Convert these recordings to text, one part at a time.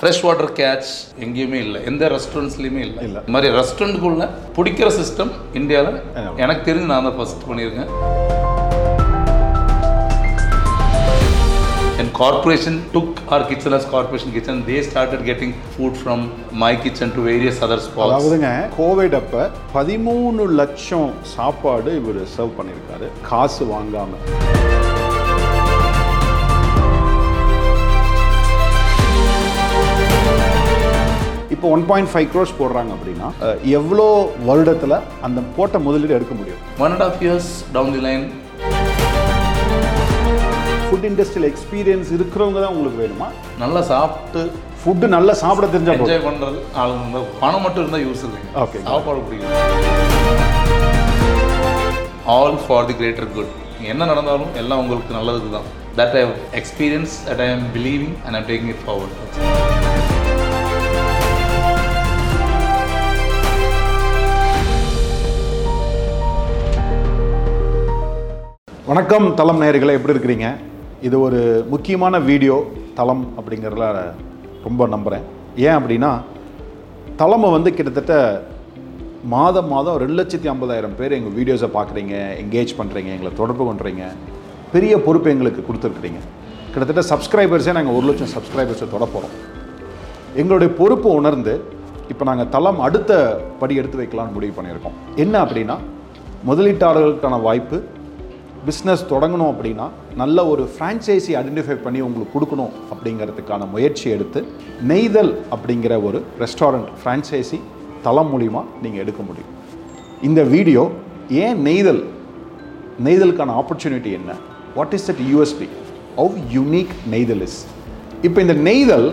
Fresh water catch எங்கேயுமே இல்லை எந்த ரெஸ்டாரண்ட்ஸ்லையுமே இல்லை இல்ல. இந்த மாதிரி ரெஸ்டாரண்ட்டுக்குள்ள பிடிக்கிற சிஸ்டம் இந்தியாவில் எனக்கு தெரிஞ்சு நான் தான் ஃபர்ஸ்ட் பண்ணியிருக்கேன் And corporation took our kitchen as corporation kitchen. They started getting food from my kitchen to various other spots. அதாவதுங்க கோவிட் அப்ப பதிமூணு லட்சம் சாப்பாடு இவர் சர்வ் பண்ணியிருக்காரு காசு வாங்காம இப்போ ஒன் பாயிண்ட் ஃபைவ் க்ரோர்ஸ் போடுறாங்க அப்படின்னா எவ்வளோ வருடத்தில் அந்த போட்ட முதலீடு எடுக்க முடியும்? One and a half years down the line, food இண்டஸ்ட்ரியில் எக்ஸ்பீரியன்ஸ் இருக்கிறவங்க தான் உங்களுக்கு வேணுமா? நல்லா சாப்பிட்டு ஃபுட்டு நல்லா சாப்பிட தெரிஞ்சா என்ஜாய் பண்ணுறது ஆள் இருந்தால் பணம் மட்டும் இருந்தால் யூஸ் இல்லைங்க. Okay. சாப்பாடு பிடிக்கும். All for the greater good என்ன நடந்தாலும் எல்லாம் உங்களுக்கு நல்லதுக்கு தான் that I experience that I am believing and I'm taking it forward வணக்கம் தளம் நேயர்களை எப்படி இருக்கிறீங்க? இது ஒரு முக்கியமான வீடியோ தளம் அப்படிங்கிறதுல ரொம்ப நம்புகிறேன் ஏன் அப்படின்னா தளமை வந்து கிட்டத்தட்ட மாதம் மாதம் ரெண்டு லட்சத்தி ஐம்பதாயிரம் பேர் எங்கள் வீடியோஸை பார்க்குறீங்க என்கேஜ் பண்ணுறீங்க எங்களை தொடர்பு பண்ணுறீங்க பெரிய பொறுப்பு எங்களுக்கு கொடுத்துருக்குறீங்க. கிட்டத்தட்ட சப்ஸ்கிரைபர்ஸே நாங்கள் ஒரு லட்சம் சப்ஸ்கிரைபர்ஸை தொட போகிறோம் எங்களுடைய பொறுப்பு உணர்ந்து இப்போ நாங்கள் தளம் அடுத்த படி எடுத்து வைக்கலாம்னு முடிவு பண்ணியிருக்கோம். என்ன அப்படின்னா முதலீட்டாளர்களுக்கான வாய்ப்பு பிஸ்னஸ் தொடங்கணும் அப்படின்னா நல்ல ஒரு ஃப்ரான்ச்சைஸி ஐடென்டிஃபை பண்ணி உங்களுக்கு கொடுக்கணும் அப்படிங்கிறதுக்கான முயற்சி எடுத்து நெய்தல் அப்படிங்கிற ஒரு ரெஸ்டாரண்ட் ஃப்ரான்ச்சைஸி தளம் மூலிமா நீங்கள் எடுக்க முடியும். இந்த வீடியோ ஏன் நெய்தல்? நெய்தலுக்கான ஆப்பர்ச்சுனிட்டி என்ன? What is that USP how unique Neithal is இப்போ இந்த நெய்தல்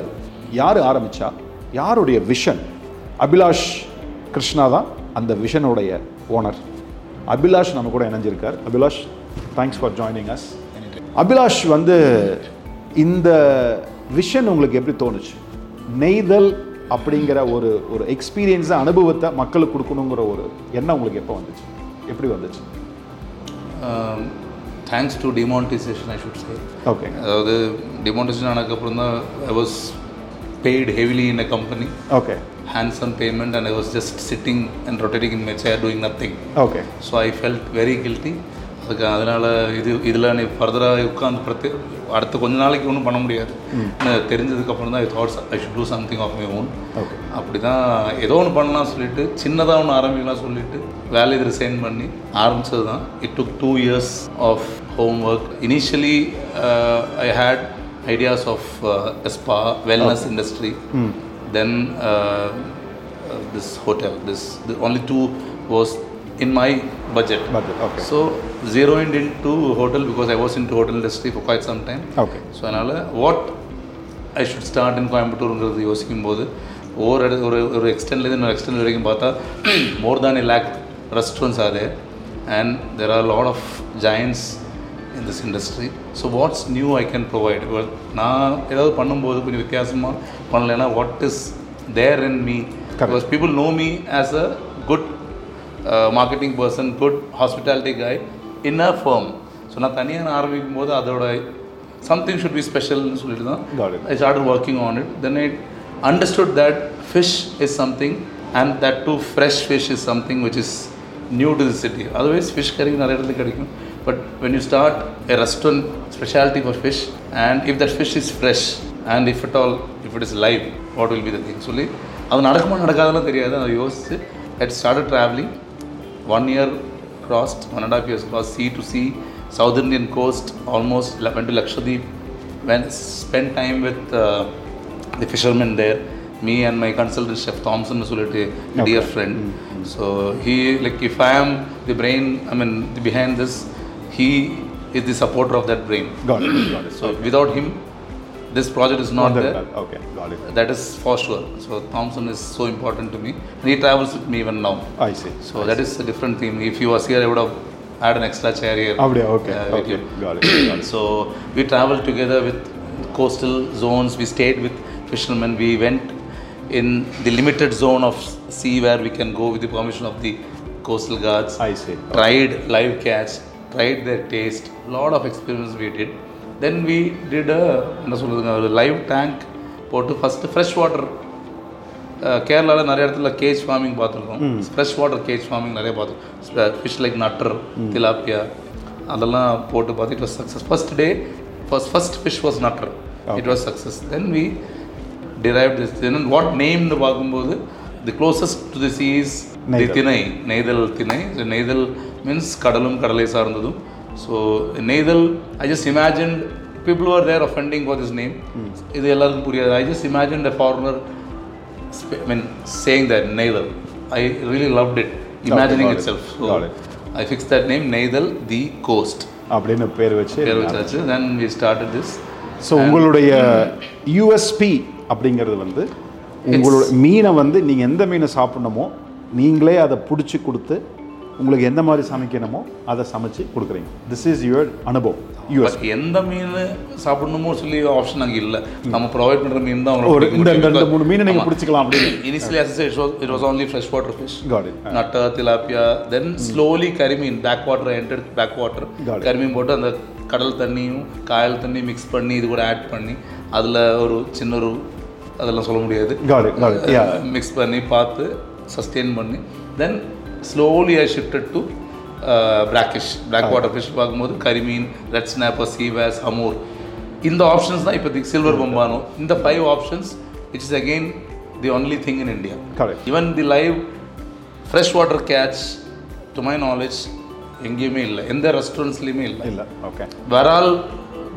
யார் ஆரம்பித்தா யாருடைய விஷன் அபிலாஷ் கிருஷ்ணா தான் அந்த விஷனுடைய ஓனர் அபிலாஷ் நம்ம கூட இணைஞ்சிருக்கார். Abhilash thanks for joining us Abhilash வந்து இந்த விஷன் உங்களுக்கு எப்படி தோணுச்சு? நெய்தல் அப்படிங்கிற ஒரு ஒரு எக்ஸ்பீரியன்ஸை அனுபவத்தை மக்களுக்கு கொடுக்கணுங்கிற ஒரு எண்ணம் உங்களுக்கு எப்போ வந்துச்சு? எப்படி வந்துச்சு? Thanks to demonetisation I should say okay அதாவது டிமானிட்டைசேஷன் ஆனதுக்கப்புறம் தான் I was paid heavily in a company okay handsome payment and I was just sitting and rotating in my chair doing nothing. Okay so I felt very guilty அதுக்கு அதனால் இது இதில் நீ ஃபர்தராக உட்காந்து பிரத்யே அடுத்த கொஞ்ச நாளைக்கு ஒன்றும் பண்ண முடியாது. தெரிஞ்சதுக்கப்புறம் தான் I thoughts I should do something of my own அப்படி தான் ஏதோ ஒன்று பண்ணலாம் சொல்லிட்டு சின்னதாக ஒன்று ஆரம்பிக்கலாம் சொல்லிட்டு வேலையை ரிசைன் பண்ணி ஆரம்பிச்சது தான் it took two years of home work initially I had ideas of spa wellness industry then this hotel this the only two was in my budget. Budget, okay. so zeroed into hotel because i was into hotel industry for quite some time. Okay so அதனால் what I should start in கோயம்புத்தூருங்கிறது யோசிக்கும் போது ஒவ்வொரு ஒரு ஒரு எக்ஸ்டென்ட்லேருந்து இன்னொரு extent வரைக்கும் பார்த்தா more than a lakh restaurants are there and there are lot of joints in this industry so what's new I can provide நான் ஏதாவது பண்ணும்போது கொஞ்சம் வித்தியாசமாக பண்ணலைன்னா what is there in me because people know me as a marketing person good hospitality guy in a firm so நான் தனியாக ஆரம்பிக்கும் போது அதோட சம்திங் ஷுட் பி ஸ்பெஷல்னு சொல்லிட்டு தான். I started working on it. Then I understood that fish is something, and that too fresh fish is something which is new to the city. Otherwise, fish curry நிறைய இடத்துல கிடைக்கும் But when you start a restaurant specialty for fish, and if that fish is fresh, and if at all, if it is live, what will be the thing? சொல்லி அது நடக்குமா நடக்காதெல்லாம் தெரியாது அதை யோசிச்சு at started traveling one year crossed, one and a half years crossed sea to sea, South Indian coast, almost went to Lakshadweep, went spent time with uh, the fishermen there. Me and my consultant chef Thompson Masulete, a dear friend. So he like if I am the brain, I mean the, behind this, he is the supporter of that brain. Got it, got it. So without him, this project is not, not there. Okay, got it. That is for sure. So Thompson is so important to me, and he travels with me even now. I see. So I that see. is a different thing. If he was here, I would have had an extra chair here. Okay, okay, uh, okay. Got it. got it. so we traveled together with coastal zones. We stayed with fishermen. We went in the limited zone of sea where we can go with the permission of the coastal guards. I see. Okay. Tried live catch. Tried their taste. Lot of experiments we did Then we did a என்ன சொல்றதுங்க, ஒரு live tank போட்டு first fresh water கேரளாவில் நிறைய இடத்துல cage farming பார்த்துருக்கோம். Fresh water cage farming நிறைய பார்த்துருக்கோம். ஃபிஷ் லைக் நட்டர் திலாப்பியா அதெல்லாம் போட்டு பார்த்து it was success first day first first fish was நட்டர் it was success then we drive this then what நேம்னு பார்க்கும்போது the closest to the is the திணை நெய்தல் திணை நெய்தல் மீன்ஸ் கடலும் கடலை சார்ந்ததும். So Neithal I just imagine people are there offending for this name இது எல்லாருக்கும் புரியாது I just imagine a foreigner. I really loved it, imagining got it. itself. So Got it. I fixed that name, Neidal, the coast. அப்படின்னு பேர் வச்சு பேர் வச்சாச்சு then we started this. So உங்களுடைய USP அப்படிங்கிறது வந்து உங்களோட மீனை வந்து நீங்கள் எந்த மீனை சாப்பிடணுமோ நீங்களே அதை பிடிச்சி கொடுத்து உங்களுக்கு எந்த மாதிரி சமைக்கணுமோ அதை சமைச்சு கொடுக்குறீங்க. திஸ் இஸ் யுவர் அனுபவம். யூஎஸ் எந்த மீன் சாப்பிடணுமோ சொல்லி ஆப்ஷன் அங்கே இல்லை. நம்ம ப்ரொவைட் பண்ணுற மீன் தான் ஒரு இந்த ரெண்டு மூணு மீனை நீங்கள் பிடிச்சிக்கலாம் அப்படின்னு. Initially I said, it was, it was only freshwater fish. Got it நட்டை tilapia then slowly karimeen back water entered back water. Karimeen போட்டு அந்த கடல் தண்ணியும் காயல் தண்ணி மிக்ஸ் பண்ணி இது கூட ஆட் பண்ணி அதில் ஒரு சின்ன ஒரு அதெல்லாம் சொல்ல முடியாது. இட் இட் மிக்ஸ் பண்ணி பார்த்து சஸ்டெயின் பண்ணி then slowly I shifted to brackish black water fish பார்க்கும்போது கரிமீன் ரெட் ஸ்னாப்பர் சீவேஸ் ஹமூர் இந்த ஆப்ஷன்ஸ் தான் இப்போதைக்கு சில்வர் பம்பானோ இந்த five options it's is again the only thing in correct even the live fresh water catch to my knowledge எங்கேயுமே இல்லை. எந்த ரெஸ்டாரண்ட்ஸ்லேயுமே இல்லை. இல்லை. ஓகே வரால்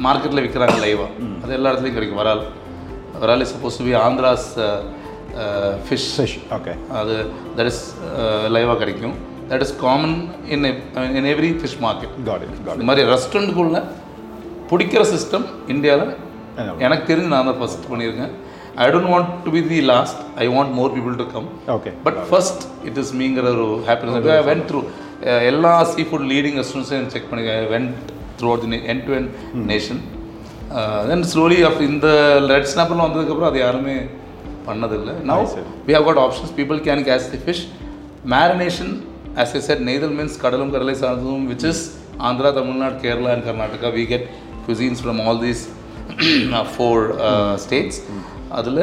மார்க்கெட்டில் விற்கிறாங்க லைவாக அது எல்லா இடத்துலையும் கிடைக்கும். வரால். வரால் is suppose to be Andhra's fish fish okay அது தட் இஸ் லைவாக கிடைக்கும். That is common in in every fish market got இந்த மாதிரி ரெஸ்டாரண்ட்டுக்குள்ள பிடிக்கிற சிஸ்டம் இந்தியாவில் எனக்கு தெரிஞ்சு நான் தான் ஃபஸ்ட் பண்ணியிருக்கேன். I don't want to be the last I want more people to come okay but first it is மீங்கிற ஒரு ஹாப்பினஸ் வென் த்ரூ எல்லா சீ ஃபுட் லீடிங் ரெஸ்டாரண்ட்ஸையும் செக் பண்ணி went throughout the N to N nation then slowly of இந்த red ஸ்னாப்பர்லாம் வந்ததுக்கப்புறம் அது யாருமே பண்ணதில்லை now. We have got options people can case the fish marination as a set Neithal means கடலும் கடலை சார்ந்ததும் which is Andhra Tamil Nadu Kerala and Karnataka we get cuisines from all these four states அதில்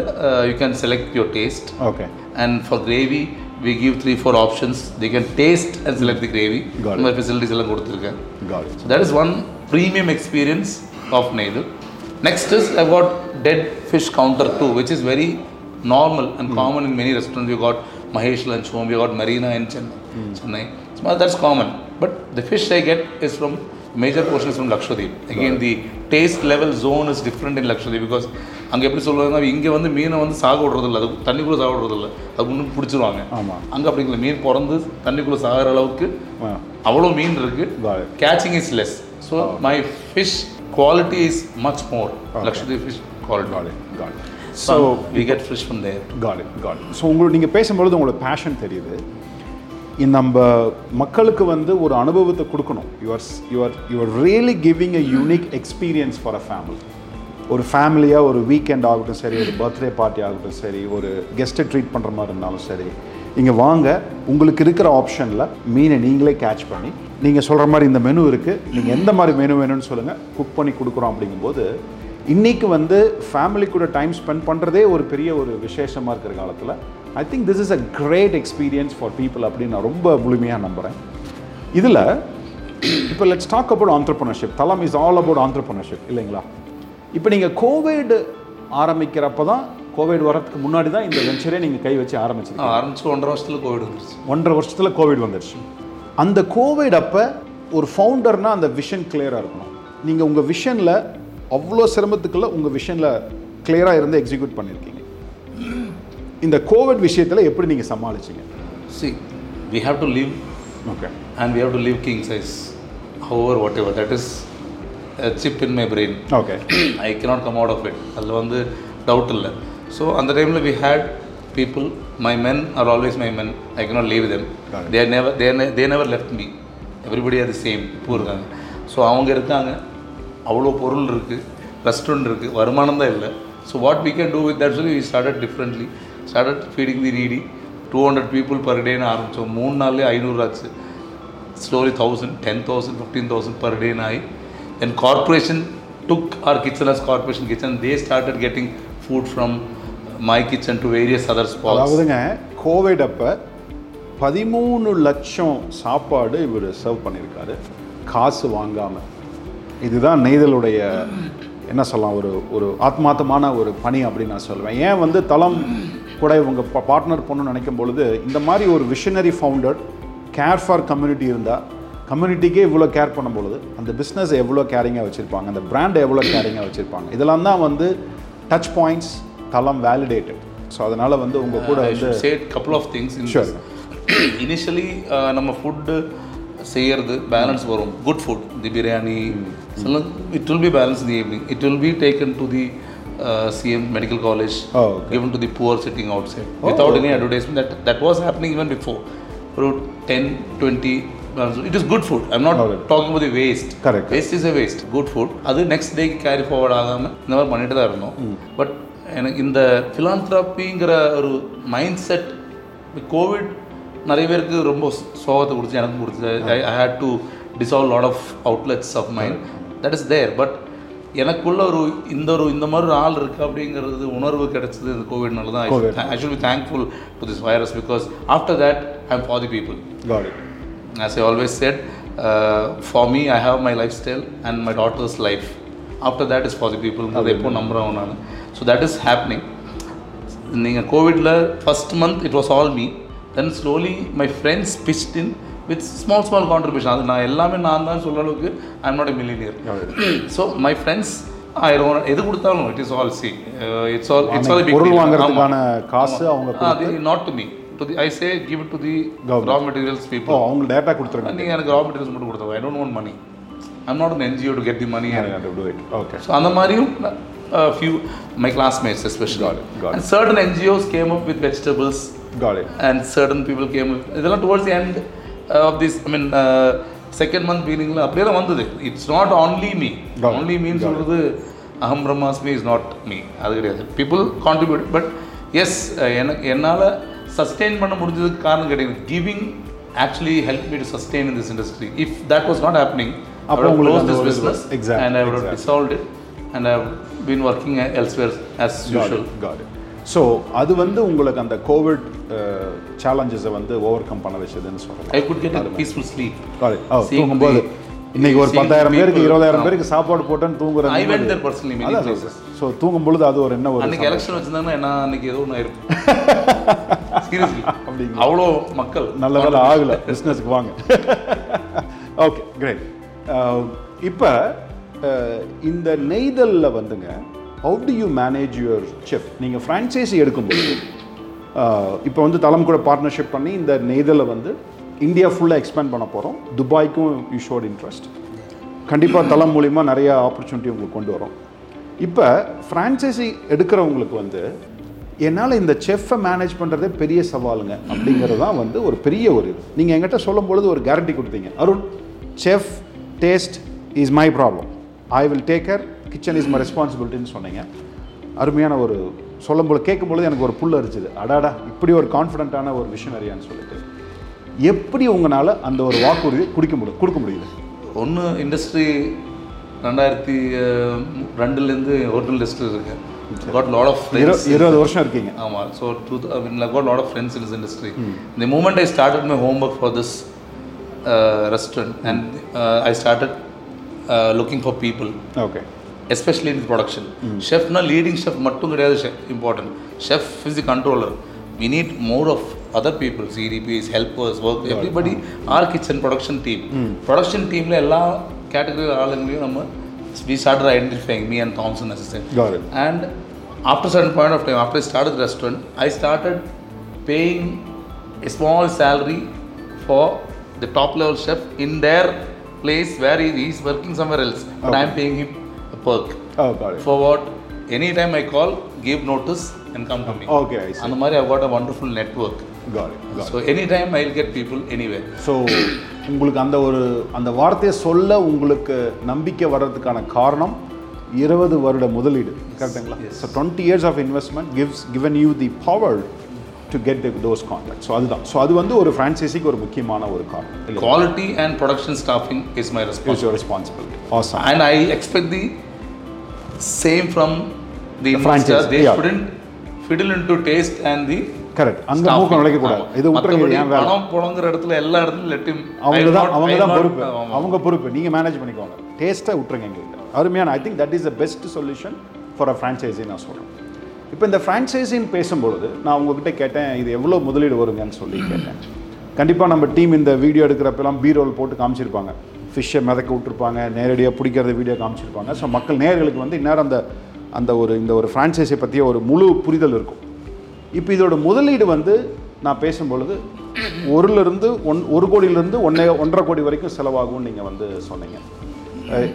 you can select your taste okay and for gravy we give three four options they can taste and select the gravy Got it. இந்த facilities எல்லாம் கொடுத்துருக்கேன் is one premium experience of Naidal next is I've got dead fish counter too which is very normal and common in many restaurants we got Mahesh lunch home we got Marina in Chennai Chennai so that's common but the fish I get is from major portion is from Lakshadweep again the taste level zone is different in Lakshadweep because அங்கே எப்படி சொல்லுவாங்கன்னா இங்கே வந்து மீனை வந்து சாக விடுறதில்ல அது தண்ணிக்குள்ளே சாக விடுறதில்ல அது இன்னும் பிடிச்சிருவாங்க ஆமாம் அங்கே அப்படி இல்லை மீன் பிறந்து தண்ணிக்குள்ளே சாகிற அளவுக்கு அவ்வளோ மீன் இருக்கு Got it. catching is less so my fish quality is much more Lakshadweep so so we get fish from there. Got it got so உங்களுக்கு நீங்கள் பேசும்பொழுது உங்களோட பேஷன் தெரியுது. நம்ம மக்களுக்கு வந்து ஒரு அனுபவத்தை கொடுக்கணும். Your your your really giving a unique experience for a family ஒரு ஃபேமிலியாக ஒரு வீக்கெண்ட் ஆகட்டும் சரி ஒரு பர்த்டே பார்ட்டி ஆகட்டும் சரி ஒரு கெஸ்ட்டை ட்ரீட் பண்ணுற மாதிரி இருந்தாலும் சரி இங்கே வாங்க. உங்களுக்கு இருக்கிற ஆப்ஷனில் மீனை நீங்களே கேட்ச் பண்ணி நீங்கள் சொல்கிற மாதிரி இந்த மெனு இருக்குது நீங்கள் எந்த மாதிரி மெனு வேணும்னு சொல்லுங்கள் குக் பண்ணி கொடுக்குறோம் அப்படிங்கும்போது இன்னைக்கு வந்து ஃபேமிலி கூட டைம் ஸ்பெண்ட் பண்ணுறதே ஒரு பெரிய ஒரு விசேஷமாக இருக்கிற காலத்தில். I think this is a great experience for people அப்படின்னு நான் ரொம்ப முழுமையாக நம்புகிறேன் இதில் இப்போ லெட்ஸ் டாக் அபவுட் ஆண்டர்பனர்ஷிப் தலம் இஸ் ஆல் அபவுட் ஆண்டர்பனர்ஷிப் இல்லைங்களா? இப்போ நீங்கள் கோவிட் ஆரம்பிக்கிறப்ப தான் கோவிட் வரதுக்கு முன்னாடி தான் இந்த வெஞ்சரே நீங்கள் கை வச்சு ஆரம்பிச்சிருக்கீங்க. ஆரம்பிச்சு ஒன்றரை வருஷத்துல கோவிட் வந்துருச்சு. ஒன்றரை வருஷத்தில் கோவிட் வந்துடுச்சு அந்த கோவிட் அப்போ ஒரு ஃபவுண்டர்னா அந்த விஷன் கிளியராக இருக்கணும். நீங்கள் உங்கள் விஷனில் அவ்வளோ சிரமத்துக்குள்ள உங்கள் விஷனில் கிளியராக இருந்து எக்ஸிக்யூட் பண்ணியிருக்கீங்க. இந்த கோவிட் விஷயத்தில் எப்படி நீங்கள் சமாளிச்சீங்க? See we have to live okay and we have to live king size however whatever that is a chip in my brain. Okay I cannot come out of it அதில் வந்து doubt இல்லை. So அந்த டைமில் we had people my men are always my men I cannot leave them. Got it. They never they they never left me. Everybody are the same இப்போ இருக்காங்க so அவங்க இருக்காங்க. அவ்வளோ பொருள் இருக்குது ரெஸ்டாரண்ட் இருக்குது வருமானம் தான் இல்லை so what we can do with that சொல்லி we started differently started feeding the needy two hundred people per டேன்னு ஆரம்பித்தோம் மூணு நாள்லேயே ஐநூறு ஆச்சு slowly thousand ten thousand fifteen thousand per டேன்னு ஆகி then corporation took our kitchen as corporation kitchen they started getting food from my kitchen to various other spot அதாவதுங்க Covid அப்போ பதிமூணு லட்சம் சாப்பாடு இவர் சர்வ் பண்ணியிருக்காரு காசு வாங்காமல் இதுதான் நெய்தலுடைய என்ன சொல்லலாம் ஒரு ஒரு ஆத்மார்த்தமான ஒரு பணி அப்படின்னு நான் சொல்லுவேன் ஏன் வந்து தளம் கூட இவங்க பார்ட்னர் பண்ணணும்னு நினைக்கும் பொழுது இந்த மாதிரி ஒரு visionary founder care for community இருந்தால் கம்யூனிட்டிக்கே இவ்வளோ கேர் பண்ணும் பொழுது அந்த பிஸ்னஸ் எவ்வளோ கேரிங்காக வச்சுருப்பாங்க அந்த பிராண்டை எவ்வளோ கேரிங்காக வச்சுருப்பாங்க இதெல்லாம் தான் வந்து டச் பாயிண்ட்ஸ் தளம் வேலிடேட்டட் ஸோ அதனால் வந்து உங்கள் கூட வந்து Sure. this. Initially, uh, நம்ம ஃபுட்டு செய்யறது பேலன்ஸ் வரும் good food the biryani it will be balance the evening it will be taken to the CM medical college Oh, the poor sitting outside without any advertisement that that was happening even before for 10 20 balance. it is good food i'm not Okay. talking about the waste Correct. waste is a waste good food அது next டேக்கு carry forward ஆகாமல் இந்த மாதிரி பண்ணிட்டு தான் இருந்தோம் but எனக்கு இந்த ஃபிலாந்த்ராப்பிங்கிற ஒரு மைண்ட் செட் கோவிட் நிறைய பேருக்கு ரொம்ப சோகத்தை கொடுத்து எனக்கும் கொடுத்து I had to dissolve lot of outlets of mind that is there but எனக்குள்ள ஒரு இந்த ஒரு இந்த மாதிரி ஒரு ஆள் இருக்கு அப்படிங்கிறது உணர்வு கிடைச்சது இந்த கோவிட்னால தான். I should be thankful to this virus because after that I am for the people I always said, uh, for me, I have my lifestyle and my daughter's life. After that is for the people. அதை எப்போ நம்புகிறேன் நான் so that is happening நீங்கள் கோவிடில் first month it was all me then slowly my friends pitched in with small small contribution அது நான் எல்லாமே நான் தான் சொல்கிற அளவுக்கு I am not a millionaire so my friends ஆயிரம் எது கொடுத்தாலும் it is all see it's all it's all பொருள் வாங்குறதுக்கான காசு அவங்க not to me to the I say give to the. Raw materials people அவங்க டேட்டா கொடுத்துருங்க. நீங்கள் எனக்கு ரா மெட்டீரியல்ஸ் மட்டும் கொடுத்தோம் I don't want money I'm not an NGO to get the money okay so அந்த மாதிரியும் few my classmates especially. And certain NGOs came up with vegetables got it and certain people came இதெல்லாம் towards end of this I mean second month பிகினிங்கில் அப்படியே தான் வந்தது. It's not only me Got it, only mean got it. சொல்கிறது அகம் பிரம்மாஸ்மி is not me அது கிடையாது. People contribute but S எனக்கு என்னால் சஸ்டெயின் பண்ண முடிஞ்சதுக்கு காரணம் கிடையாது. Giving actually help me to sustain in this industry if that was not happening அப்போ close this business and I it and I have been working elsewhere as usual. Got it so அது வந்து உங்களுக்கு அந்த Covid சேலஞ்சஸை வந்து overcome பண்ண வச்சதுன்னு சொல்கிறேன் I could get a peaceful sleep. Got it oh Seeing தூங்கும்போது. இன்னைக்கு ஒரு பத்தாயிரம் பேருக்கு இருபதாயிரம். பேருக்கு சாப்பாடு போட்டேன்னு தூங்குற I went there personally many places. So தூங்கும் பொழுது அது ஒரு என்ன ஒரு அன்னைக்கு எலெக்ஷன் வச்சிருந்தாங்கன்னா என்ன அன்னைக்கு ஏதோ ஒன்று ஆயிருக்கும். சீரியஸ்லி அப்படிங்களா? அவ்வளோ மக்கள். நல்ல வேலை ஆகல. பிஸ்னஸ்க்கு வாங்க. ஓகே கிரேட் இப்போ இந்த நெய்தலில் வந்துங்க how to you manage your chef நீங்கள் ஃப்ரான்ச்சைஸி எடுக்கும்போது இப்போ வந்து தலம் கூட பார்ட்னர்ஷிப் பண்ணி இந்த நெய்தலை வந்து இந்தியா ஃபுல்லாக எக்ஸ்பேண்ட் பண்ண போகிறோம் துபாய்க்கும் யூ ஷோட் இன்ட்ரெஸ்ட் கண்டிப்பாக தளம் மூலிமா நிறைய ஆப்பர்ச்சுனிட்டி உங்களுக்கு கொண்டு வரும். இப்போ ஃப்ரான்ச்சைசி எடுக்கிறவங்களுக்கு வந்து என்னால் இந்த செஃப்பை மேனேஜ் பண்ணுறதே பெரிய சவாலுங்க. அப்படிங்கிறது தான் வந்து ஒரு பெரிய ஒரு இது. நீங்கள் எங்கிட்ட சொல்லும் பொழுது ஒரு கேரண்டி கொடுத்தீங்க. Arun chef taste is my problem I will take care kitchen is my ரெஸ்பான்சிபிலிட்டின்னு சொன்னீங்க. அருமையான ஒரு சொல்லும்போது கேட்கும்பொழுது எனக்கு ஒரு புல் அரிச்சுது. அடாடா இப்படி ஒரு கான்ஃபிடென்ட்டான ஒரு விஷனரியான்னு சொல்லிட்டு. எப்படி உங்களால் அந்த ஒரு வாக்குறுதி குடிக்க முடியும் கொடுக்க முடியுது? ஒன்று இண்டஸ்ட்ரி ரெண்டாயிரத்தி ரெண்டுலேருந்து ஹோட்டல் இண்டஸ்ட்ரி இருக்கு. காட் லாட் ஆஃப் இரு இருபது வருஷம் இருக்கீங்க. ஆமாம் so too I mean got lot of friends in this industry the moment I started my home work for this restaurant and I started looking for people okay especially in production ஷெஃப்னா leading chef மட்டும் கிடையாது chef important chef is the controller we need more of other people CDPs helpers work everybody are kitchen production team production டீமில் எல்லா category ஆளுங்களையும் நம்ம we started identifying me and Thomson assistant Got it. And after certain point of time, after I started the restaurant, I started paying a small salary for the top level chef in their place where he is working somewhere else. But I am paying him a perk. Oh, got it. For what? Anytime I call, give notice and come to me. Okay, I see. மாதிரி I've got a wonderful network. Got it. Got it. So anytime I'll get people anywhere. So உங்களுக்கு அந்த ஒரு அந்த வார்த்தையை சொல்ல உங்களுக்கு நம்பிக்கை வர்றதுக்கான காரணம் இருபது வருட முதலீடு கரெக்டுங்களா. So twenty years of investment gives given you the power to get the those contact so அதுதான் ஸோ அது வந்து ஒரு ஃப்ரான்ச்சைசிக்கு ஒரு முக்கியமான ஒரு காரணம் and production staffing is my responsibility. It's your responsibility awesome and I expect the same from the investor franchise, they yeah. shouldn't fiddle into taste and the correct அங்கே. மூக்கம் நுழைக்கக்கூடாது. ஆமா. இது வேலை? பணம் புழங்குற இடத்துல எல்லா இடத்துலயும் him அவங்க தான் அவங்க தான் பொறுப்பு. அவங்க பொறுப்பு. நீங்கள் மேனேஜ் பண்ணிக்கோங்க. டேஸ்ட்டை விட்டுருங்க எங்ககிட்ட அருமையான I think that is the best solution for a franchisee நான் சொல்கிறேன் இப்போ இந்த ஃப்ரான்ச்சைஸின்னு பேசும்பொழுது நான் உங்ககிட்ட கேட்டேன் இது எவ்வளோ முதலீடு வருங்கன்னு சொல்லி கேட்டேன். கண்டிப்பாக நம்ம டீம் இந்த வீடியோ எடுக்கிறப்பெல்லாம் பி ரோல் போட்டு காமிச்சிருப்பாங்க. ஃபிஷ்ஷை மிதக்க விட்டுருப்பாங்க நேரடியாக பிடிக்கிறத வீடியோ காமிச்சிருப்பாங்க. ஸோ மக்கள் நேயர்களுக்கு வந்து இந்நேரம் அந்த அந்த ஒரு இந்த ஒரு ஃப்ரான்ச்சைஸை பற்றிய ஒரு முழு புரிதல் இருக்கும். இப்போ இதோட முதலீடு வந்து நான் பேசும்பொழுது ஒருலேருந்து ஒன் ஒரு கோடியிலேருந்து ஒன்றே ஒன்றரை கோடி வரைக்கும் செலவாகும்னு நீங்கள் வந்து சொன்னீங்க.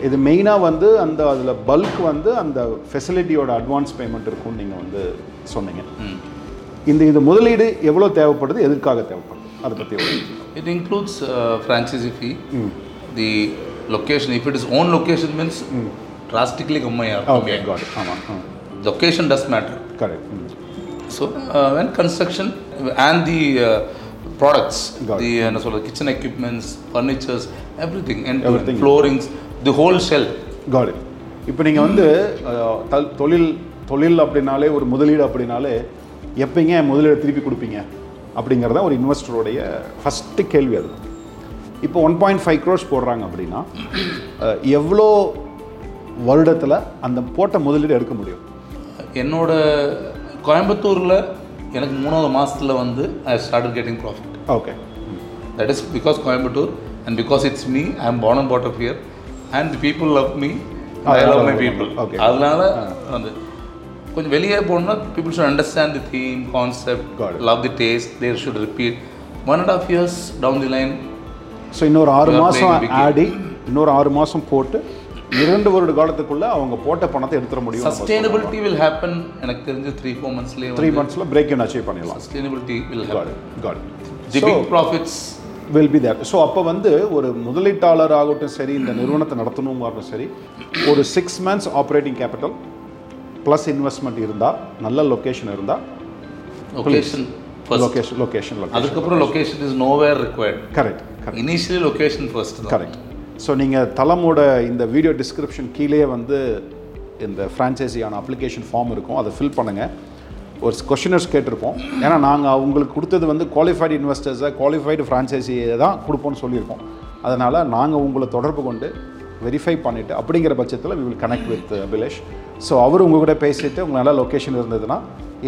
இது மெயினாக வந்து அந்த அதில் பல்க் வந்து அந்த ஃபெசிலிட்டியோட அட்வான்ஸ் பேமெண்ட் இருக்கும்னு நீங்கள் வந்து சொன்னீங்க. இந்த இது முதலீடு எவ்வளோ தேவைப்படுது எதற்காக தேவைப்படுது? அதை பற்றி includes uh, franchisee fee, the location. If it is own location means drastically கம்மியா ஓகே இருக்கும். காட் ஆமாம் Location does matter. Correct So uh, when construction and the uh, products, Got the uh, என்ன சொல்றது, kitchen equipments, furnitures, everything, and Everything. floorings, the whole shell. Got இப்போ நீங்கள் வந்து தொழில் தொழில் அப்படின்னாலே ஒரு முதலீடு அப்படின்னாலே எப்பங்க முதலீடு திருப்பி கொடுப்பீங்க அப்படிங்கிறத ஒரு இன்வெஸ்டருடைய ஃபஸ்ட்டு கேள்வி அது இப்போ ஒன் பாயிண்ட் ஃபைவ் க்ரோர்ஸ் போடுறாங்க அப்படின்னா எவ்வளோ வருடத்தில் அந்த போட்ட முதலீடு எடுக்க முடியும் என்னோட கோயம்புத்தூரில் எனக்கு மூணாவது மாசத்துல வந்து I started getting profit okay That is because Coimbatore and because it's me, I am born and brought up here and the people love me and Ah, I yeah, love love my you. people. Okay. அதனால வந்து கொஞ்சம் வெளியே போகணும்னா people should understand the theme, concept, Got it. love the taste, they should repeat. One and a half years down the line, so இன்னொரு ஆறு மாதம். ஆடி இன்னொரு ஆறு மாதம் போட்டு இரண்டு வருட காலத்துக்குள்ள அவங்க போட்ட பணத்தை எடுத்துட முடியும் sustainability will happen எனக்கு தெரிஞ்சு த்ரீ ஃபோர் மந்த்ஸ்லேயே த்ரீ மந்த்ஸில் பிரேக் இன் அச்சீவ் பண்ணிடலாம் will got happen. Got big profits, will be that so அப்போ வந்து ஒரு முதலீட்டாளர் ஆகட்டும் சரி இந்த நிறுவனத்தை நடத்தணுமாகட்டும் சரி ஒரு six months operating capital plus investment இருந்தால் நல்ல லொக்கேஷன் இருந்தால். லொக்கேஷன் லொக்கேஷன் லொக்கேஷன் அதுக்கப்புறம் location is nowhere required. Correct location first தான். கரெக்ட் ஸோ நீங்கள் தளமோட இந்த வீடியோ டிஸ்கிரிப்ஷன் கீழே வந்து இந்த ஃப்ரான்ச்சைஸியான அப்ளிகேஷன் ஃபார்ம் இருக்கும். அதை ஃபில் பண்ணுங்கள் ஒரு கொஷினர்ஸ் கேட்டிருப்போம். ஏன்னா நாங்கள் உங்களுக்கு கொடுத்தது வந்து குவாலிஃபைடு இன்வெஸ்டர்ஸை குவாலிஃபைடு ஃப்ரான்ச்சைஸியை தான் கொடுப்போம்னு சொல்லியிருக்கோம். அதனால் நாங்கள் உங்களை தொடர்பு கொண்டு வெரிஃபை பண்ணிவிட்டு அப்படிங்கிற பட்சத்தில் we will connect with Abhilash so அவர் உங்கள் கூட பேசிட்டு உங்களுக்கு நல்ல லொக்கேஷன் இருந்ததுன்னா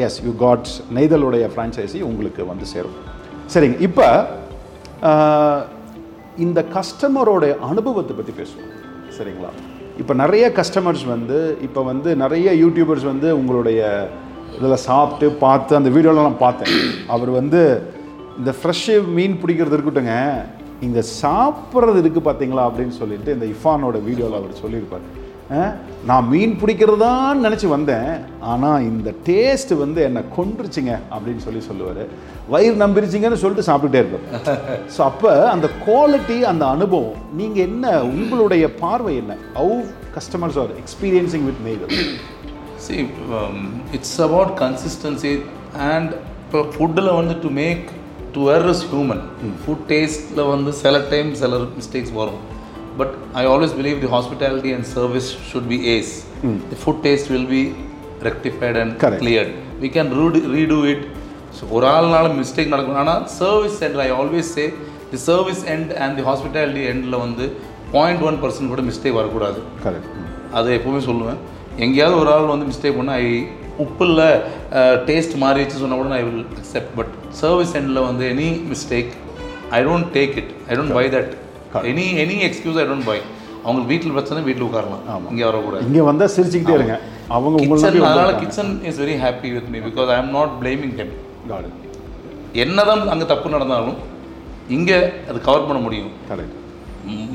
எஸ் யூ காட்ஸ் நெய்தலுடைய ஃப்ரான்ச்சைஸி உங்களுக்கு வந்து சேரும். சரிங்க. இப்போ இந்த கஸ்டமரோட அனுபவத்தை பற்றி பேசுவோம். சரிங்களா? இப்போ நிறைய கஸ்டமர்ஸ் வந்து இப்போ வந்து நிறைய யூடியூபர்ஸ் வந்து உங்களுடைய இதில் சாப்பிட்டு பார்த்து அந்த வீடியோலாம் நான் பார்த்தேன். அவர் வந்து இந்த ஃப்ரெஷ்ஷு மீன் பிடிக்கிறது இருக்கட்டுங்க இந்த சாப்பிட்றது இருக்குது பார்த்தீங்களா அப்படின்னு சொல்லிட்டு இந்த இஃபானோட வீடியோவில் அவர் சொல்லியிருப்பார். நான் மீன் பிடிக்கிறதான்னு நினச்சி வந்தேன். ஆனால் இந்த டேஸ்ட் வந்து என்னை கொன்றுச்சுங்க அப்படின்னு சொல்லி சொல்லுவார். வயிறு நம்பிருச்சிங்கன்னு சொல்லிட்டு சாப்பிட்டுட்டே இருப்பார் ஸோ அப்போ அந்த குவாலிட்டி அந்த அனுபவம் நீங்கள் என்ன உங்களுடைய பார்வை என்ன? How customers are experiencing with See, um, it's about consistency and இப்போ ஃபுட்டில் வந்து to make to where is human food டேஸ்ட்டில் வந்து சில டைம் சில மிஸ்டேக்ஸ் வரும். But I always believe the hospitality and service should be as the food taste will be rectified and Correct. Cleared we can redo redo it so ஒரு ஆள்னால mistake நடக்கும். ஆனால் service end I always say the service end and the hospitality எண்டில் வந்து point one percent கூட mistake வரக்கூடாது. Correct அதை எப்பவுமே சொல்லுவேன். எங்கேயாவது ஒரு ஆள் வந்து மிஸ்டேக் பண்ணால் ஐ உப்பு இல்லை டேஸ்ட் மாறிடுச்சு சொன்னால் கூட I will accept but service எண்டில் வந்து any mistake I don't take it I don't buy that any any excuse I don't buy அவங்க வீட்டில் பிரச்சனை வீட்டில் உட்காரலாம். இங்கே வரக்கூடாது. இங்கே வந்தால் சிரிச்சுக்கிட்டே இருங்க. அவங்க உங்களை நம்பி கிச்சன் அதனால. Kitchen is very happy with me because I am not blaming it. என்னதான் அங்கே தப்பு நடந்தாலும் இங்கே அது கவர் பண்ண முடியும். Correct.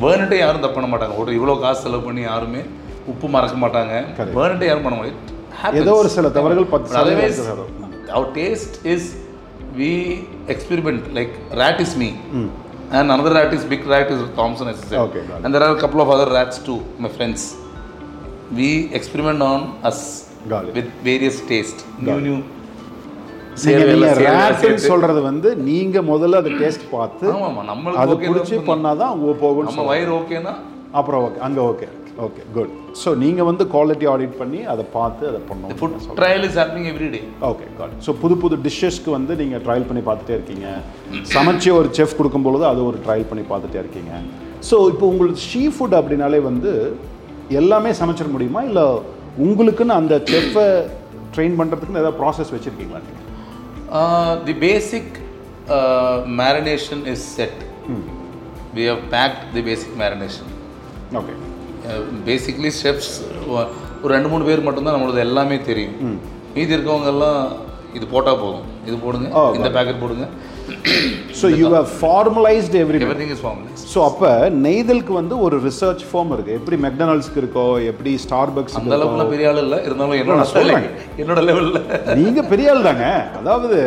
வேர்னட்டே யாரும் தப்பு பண்ண மாட்டாங்க. ஒரு இவ்வளோ காசு செலவு பண்ணி யாருமே உப்பு மறக்க மாட்டாங்க. வேர்னட்டே யாரும் பண்ண முடியும் ஏதோ ஒரு சில தவறுகள் பத்து சதவீதம் otherwise. Our taste is we experiment like rat is me. And another rat is big rat is Thompson as I said. Okay, got it. and there are a couple of other rats too my friends we experiment on us Got it. with various taste new Got it. new நீங்க சேர்வையில நீங்க சேர்வையில ரேட்டுன்னு சேர்த்து. சொல்றது வந்து நீங்க முதல்ல அதை taste பார்த்து ஆமா நம்மளுக்கு அது பிடிச்சி தான் பண்ணாதான் ஓ போகும்னு நம்ம வயிறு ஓகேனா அப்புறம் ஓகே அங்கே ஓகே ஓகே குட் ஸோ நீங்கள் வந்து குவாலிட்டி ஆடிட் பண்ணி அதை பார்த்து அதை பண்ணணும். Food trial is happening every day. Okay got so புது புது டிஷ்ஷஸ்க்கு வந்து நீங்கள் ட்ரையல் பண்ணி பார்த்துட்டே இருக்கீங்க. சமைச்சு ஒரு செஃப் கொடுக்கும்பொழுது அது ஒரு ட்ரையல் பண்ணி பார்த்துட்டே இருக்கீங்க. ஸோ இப்போ உங்களுக்கு ஷீ ஃபுட் அப்படின்னாலே வந்து எல்லாமே சமைச்சிட முடியுமா? இல்லை உங்களுக்குன்னு அந்த செஃப்பை ட்ரெயின் பண்ணுறதுக்குன்னு ஏதாவது ப்ராசஸ் வச்சுருக்கீங்களா நீங்கள் basic uh, marination is set. We have packed the basic marination. Okay basically steps ஒரு ரெண்டு மூணு பேர் மட்டும்தான் நம்மளது எல்லாமே தெரியும். மீதி இருக்கவங்க எல்லாம் இது போட்டால் போதும். இது போடுங்க Oh, இந்த பேக்கெட் போடுங்க. So you have formalised every everything is formalise so அப்போ நெய்தலுக்கு வந்து ஒரு ரிசர்ச் ஃபார்ம் இருக்குது எப்படி மெக்டனால்ட்ஸ்க்கு இருக்கோ எப்படி ஸ்டார்பக்ஸ் அந்த அளவுக்குலாம் பெரிய ஆள் இல்லை. இருந்தாலும் என்னோட சொல்றேன். என்னோட லெவலில் நீங்க பெரிய ஆள் தாங்க. அதாவது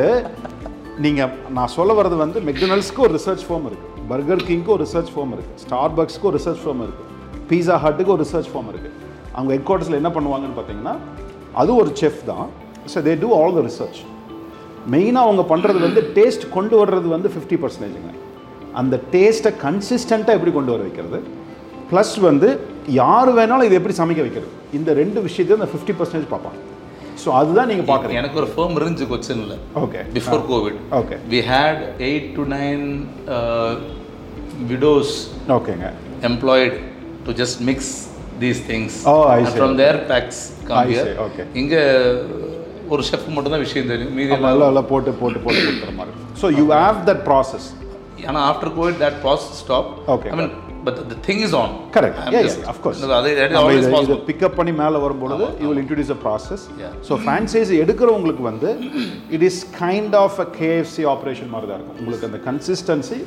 நீங்க நான் சொல்ல வர்றது வந்து மெக்டொனல்ட்ஸ்க்கு ஒரு ரிசர்ச் ஃபார்ம் இருக்கு. பர்கர் கிங்க்கு ஒரு ரிசர்ச் ஃபார்ம் இருக்கு. ஸ்டார் பக்ஸ்க்கு ஒரு ரிசர்ச் ஃபார்ம் இருக்கு. பீஸா ஹட்டுக்கு ஒரு ரிசர்ச் ஃபார்ம் இருக்கு. அவங்க ஹெட் குவார்ட்டர்ஸில் என்ன பண்ணுவாங்கன்னு பார்த்தீங்கன்னா அது ஒரு செஃப் தான். So they do all the research மெயினாக அவங்க பண்ணுறது வந்து டேஸ்ட் கொண்டு வர்றது வந்து ஃபிஃப்டி பர்சன்டேஜுங்க அந்த டேஸ்ட்டை கன்சிஸ்டண்ட்டாக எப்படி கொண்டு வர வைக்கிறது? ப்ளஸ் வந்து யார் வேணாலும் இது எப்படி சமைக்க வைக்கிறது? இந்த ரெண்டு விஷயத்தையும் அந்த ஃபிஃப்டி பர்சன்டேஜ் பார்ப்பாங்க. ஸோ அதுதான் நீங்கள் பார்க்குறீங்க. எனக்கு ஒரு ஃபேம் இருந்துச்சு கொச்சினில் okay before COVID okay had eight to nine uh, widows. ஓகேங்க employed. To just mix these things. I and see. from their packs come I here. See, okay. இங்க ஒரு ஷெஃப் மட்டும் தான் விஷயம் தெரியும். மீதி எல்லாம் போட்டு போட்டு போட்டு கொடுத்துற மாதிரி. So you have that process ஆனா after COVID that process stop Okay, I mean but the thing is on correct of course அது ஆல்வேஸ் இதை பாசிபிள் பிக்கப் பண்ணி மேலே வரும்பொழுது you will introduce a process. So franchise எடுக்கிறவங்களுக்கு வந்து it is kind of a KFC operation மாதிரி தான் இருக்கும். உங்களுக்கு அந்த consistency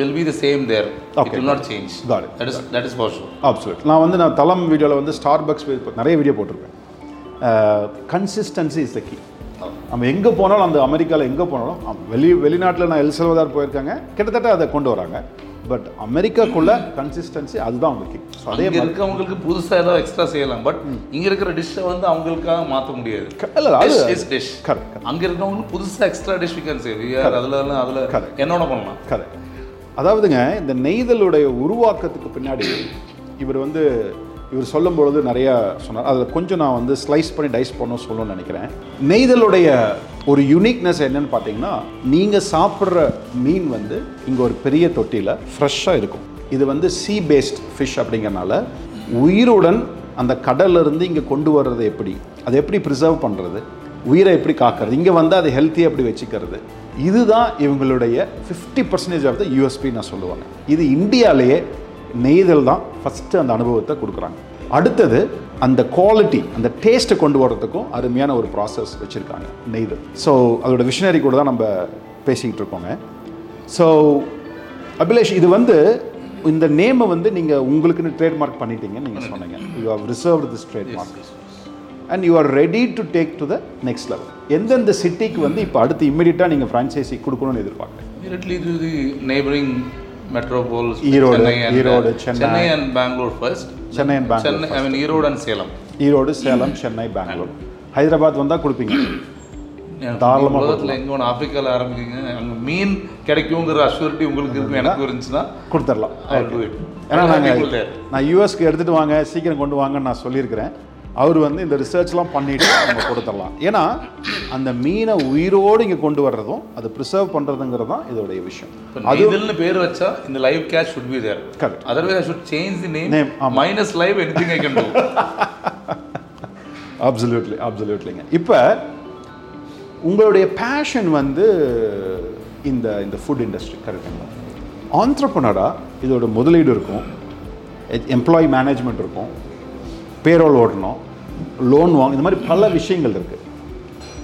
will be the same there. It Okay. will not change. Got it. that is that is for sure. Absolute நான் வந்து நான் தலம் வீடியோவில் வந்து ஸ்டார் பக்ஸ் நிறைய வீடியோ போட்டிருப்பேன். கன்சிஸ்டன்சி இஸ் த கீ நம்ம எங்கே போனாலும் அந்த அமெரிக்காவில் எங்கே போனாலும் வெளி வெளிநாட்டில் நான் எல் செல்வதார் போயிருக்காங்க. கிட்டத்தட்ட அதை கொண்டு வராங்க. பட் அமெரிக்காக்குள்ள கன்சிஸ்டன்சி அதுதான் அவங்க கீ ஸோ அதே இருக்கவங்களுக்கு புதுசா ஏதாவது எக்ஸ்ட்ரா செய்யலாம். பட் இங்க இருக்கிற டிஷ்ஷை வந்து அவங்களுக்காக மாத்த முடியாது. டிஷ் correct, அங்க இருக்கவங்களுக்கு புதுசா extra dish we can save யார் அதுல அதுல. என்னோட பண்ணலாம். கரெக்ட் அதாவதுங்க இந்த நெய்தலுடைய உருவாக்கத்துக்கு பின்னாடி இவர் வந்து இவர் சொல்லும் பொழுது நிறையா சொன்னார். அதில் கொஞ்சம் நான் வந்து ஸ்லைஸ் பண்ணி டைஸ் பண்ண சொல்லணும்னு நினைக்கிறேன். நெய்தலுடைய ஒரு யூனிக்னஸ் என்னன்னு பார்த்தீங்கன்னா நீங்கள் சாப்பிட்ற மீன் வந்து இங்கே ஒரு பெரிய தொட்டியில் ஃப்ரெஷ்ஷாக இருக்கும். இது வந்து சீ பேஸ்ட் ஃபிஷ் அப்படிங்கறனால உயிருடன் அந்த கடல்ல இருந்து இங்கே கொண்டு வர்றது எப்படி? அதை எப்படி ப்ரிசர்வ் பண்ணுறது உயிரை எப்படி காக்கிறது? இங்கே வந்து அதை ஹெல்த்தியாக எப்படி வச்சுக்கிறது? இதுதான் இவங்களுடைய fifty percentage of the USP நான் சொல்லுவாங்க இது இந்தியாவிலேயே நெய்தல் தான் ஃபஸ்ட்டு அந்த அனுபவத்தை கொடுக்குறாங்க. அடுத்தது அந்த குவாலிட்டி அந்த டேஸ்ட்டை கொண்டு வர்றதுக்கும் அருமையான ஒரு ப்ராசஸ் வச்சுருக்காங்க நெய்தல். ஸோ அதோட விஷனரி கூட தான் நம்ம பேசிக்கிட்டு இருக்கோங்க. ஸோ அபிலேஷ் இது வந்து இந்த நேமை வந்து நீங்கள் உங்களுக்குன்னு ட்ரேட்மார்க் பண்ணிட்டீங்கன்னு நீங்கள் சொன்னீங்க. You have reserved this trademark and you are ready to take to the next level எந்தெந்த சிட்டிக்கு வந்து இப்போ அடுத்து இம்மிடியட்டாக நீங்கள் ஃப்ரான்ச்சைசி கொடுக்கணும்னு எதிர்பார்க்குறேன் the Erode, uh, Chennai. Chennai and Bangalore first. Chennai and Bangalore Chennai, I mean Erode and Salem. Erode Salem Chennai Bangalore Hyderabad வந்தால் கொடுப்பீங்க தாராளமா உலகத்தில் எங்கே ஒன்று ஆப்பிரிக்காவில் ஆரம்பிக்கிறீங்க அங்கே மீன் கிடைக்குங்கிற அஷூரிட்டி உங்களுக்கு இருக்கும் எனக்கு இருந்துச்சுன்னா கொடுத்துடலாம். ஏன்னா நாங்கள். நான் யூஎஸ்க்கு எடுத்துகிட்டு வாங்க சீக்கிரம் கொண்டு வாங்கன்னு நான் சொல்லியிருக்கிறேன் அவர் வந்து இந்த ரிசர்ச்லாம் பண்ணிட்டு நம்ம கொடுத்துடலாம் ஏன்னா அந்த மீனை உயிரோடு இங்கே கொண்டு வர்றதும் அதை ப்ரிசர்வ் பண்ணுறதுங்கிறது தான் இதோடைய விஷயம் இப்போ நெய்தல்னு பேர் வச்சா இந்த live catch be there. Correct. Otherwise I should change the name. Name, ஆமா. Minus live anything I can do. Absolutely அப்சல்யூட்லிங்க இப்போ உங்களுடைய பேஷன் வந்து இந்த இந்த ஃபுட் இண்டஸ்ட்ரி கரெக்டுங்களா ஆண்டர்பனராக இதோட முதலீடு இருக்கும் எம்ப்ளாயி மேனேஜ்மெண்ட் இருக்கும் பேரோல் ஓடணும் லோன் வாங்க இந்த மாதிரி பல விஷயங்கள் இருக்குது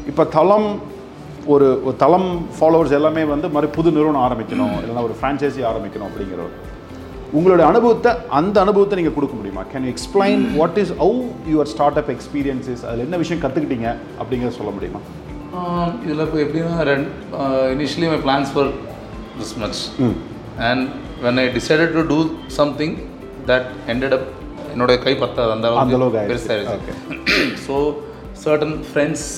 இப்போ தளம் ஒரு தளம் ஃபாலோவர்ஸ் எல்லாமே வந்து மாதிரி புது நிறுவனம் ஆரம்பிக்கணும் இல்லைன்னா ஒரு ஃப்ரான்ச்சைசி ஆரம்பிக்கணும் அப்படிங்கிற ஒரு உங்களுடைய அனுபவத்தை அந்த அனுபவத்தை நீங்கள் கொடுக்க முடியுமா? Can you explain what is how your startup experiences அதில் என்ன விஷயம் கற்றுக்கிட்டீங்க அப்படிங்கிறத சொல்ல முடியுமா? இதில் இப்போ எப்படின்னா ரெண்டு initially my plans for this much and when I decided to do something that ended up என்னோட கை பத்தாது அந்த அளவுக்கு. பெருசாகிடுச்சு so certain friends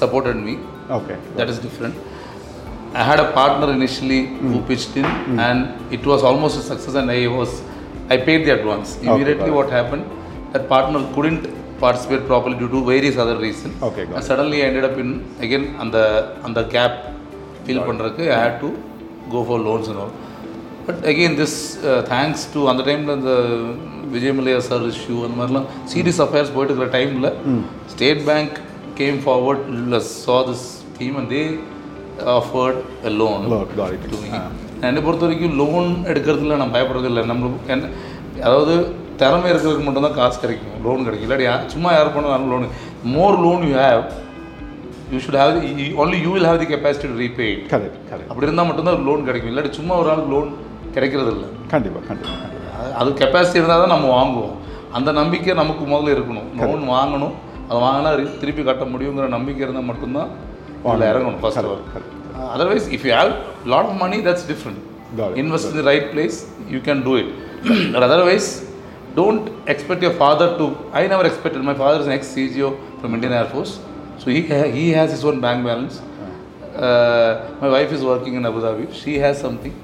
supported me okay that is different. I had a partner initially who pitched in, and it was almost a success. And I was I paid the advance. Immediately, what happened? That partner couldn't participate properly due to various other reasons. Okay, And suddenly, I ended up in again on the on the gap fill பண்றதுக்கு I had to go for loans and all. But again, this uh, thanks to அந்த டைமில் இந்த விஜயமலையா sir issue அந்த மாதிரிலாம் serious affairs போயிட்டு இருக்கிற டைமில் State Bank came forward saw this scheme and they offered a loan got it. to me. என்னை பொறுத்த வரைக்கும் லோன் எடுக்கிறதுல நான் பயப்படுறது இல்லை. நம்ம என்ன அதாவது திறமை இருக்கிறதுக்கு மட்டும்தான் காசு கிடைக்கும். லோன் கிடைக்கும் இல்லாட்டி யா- சும்மா யார் பண்ணாலும் loan more loan you have you should have only you will have the capacity to repay correct அப்படி இருந்தால் மட்டும்தான் லோன் கிடைக்கும். இல்லாட்டி சும்மா ஒரு ஆளுக்கு லோன் கிடைக்கிறது இல்லை கண்டிப்பாக கண்டிப்பாக அது- கெப்பாசிட்டி இருந்தால் தான் நம்ம வாங்குவோம். அந்த நம்பிக்கை நமக்கு முதல்ல இருக்கணும். லோன் வாங்கணும். அதை வாங்கினா திருப்பி கட்ட முடியுங்கிற நம்பிக்கை இருந்தால் மட்டும்தான் அதில் இறங்கணும் first. Otherwise if you have lot of money that's different. Invest in the right place you can do it but otherwise don't expect your father to I never expected my father is ex CGO from Indian Air Force so he he has is own bank balance my wife is working in Abu Dhabi she has something